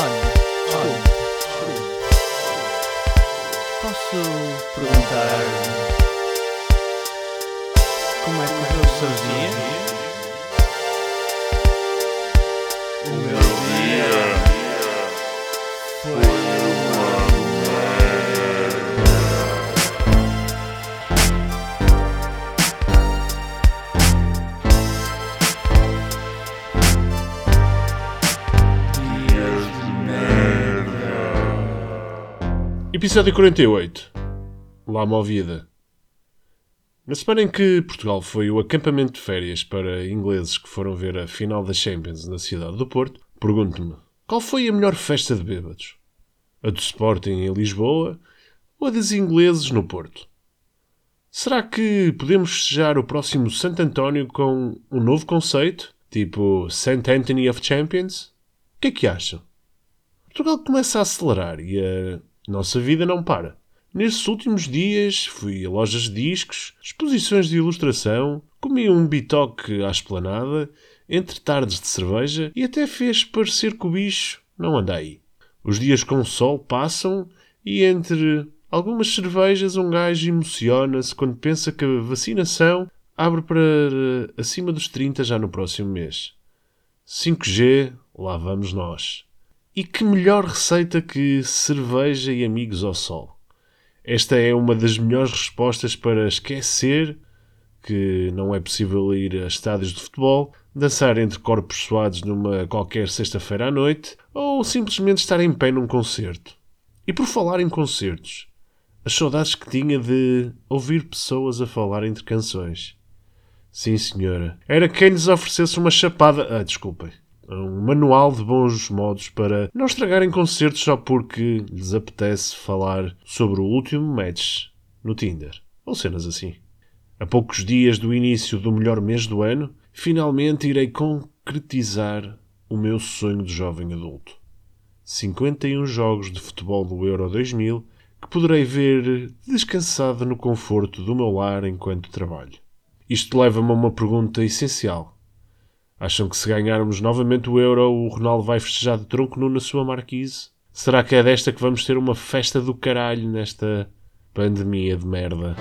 Olha. Posso perguntar como é que correu o seu dia? O meu Episódio 48. Lá Movida. Na semana em que Portugal foi o acampamento de férias para ingleses que foram ver a final da Champions na cidade do Porto, pergunto-me qual foi a melhor festa de bêbados? A do Sporting em Lisboa ou a dos ingleses no Porto? Será que podemos festejar o próximo Santo António com um novo conceito, tipo St. Anthony of Champions? O que é que acham? Portugal começa a acelerar e a nossa vida não para. Nestes últimos dias fui a lojas de discos, exposições de ilustração, comi um bitoque à esplanada, entre tardes de cerveja e até fez parecer que o bicho não anda aí. Os dias com sol passam e entre algumas cervejas um gajo emociona-se quando pensa que a vacinação abre para acima dos 30 já no próximo mês. 5G, lá vamos nós. E que melhor receita que cerveja e amigos ao sol? Esta é uma das melhores respostas para esquecer que não é possível ir a estádios de futebol, dançar entre corpos suados numa qualquer sexta-feira à noite ou simplesmente estar em pé num concerto. E por falar em concertos, as saudades que tinha de ouvir pessoas a falar entre canções. Sim, senhora. Era quem lhes oferecesse uma chapada. Ah, desculpem. Um manual de bons modos para não estragarem concertos só porque lhes apetece falar sobre o último match no Tinder. Ou cenas assim. A poucos dias do início do melhor mês do ano, finalmente irei concretizar o meu sonho de jovem adulto. 51 jogos de futebol do Euro 2000 que poderei ver descansado no conforto do meu lar enquanto trabalho. Isto leva-me a uma pergunta essencial. Acham que se ganharmos novamente o Euro, o Ronaldo vai festejar de tronco nu na sua marquise? Será que é desta que vamos ter uma festa do caralho nesta pandemia de merda?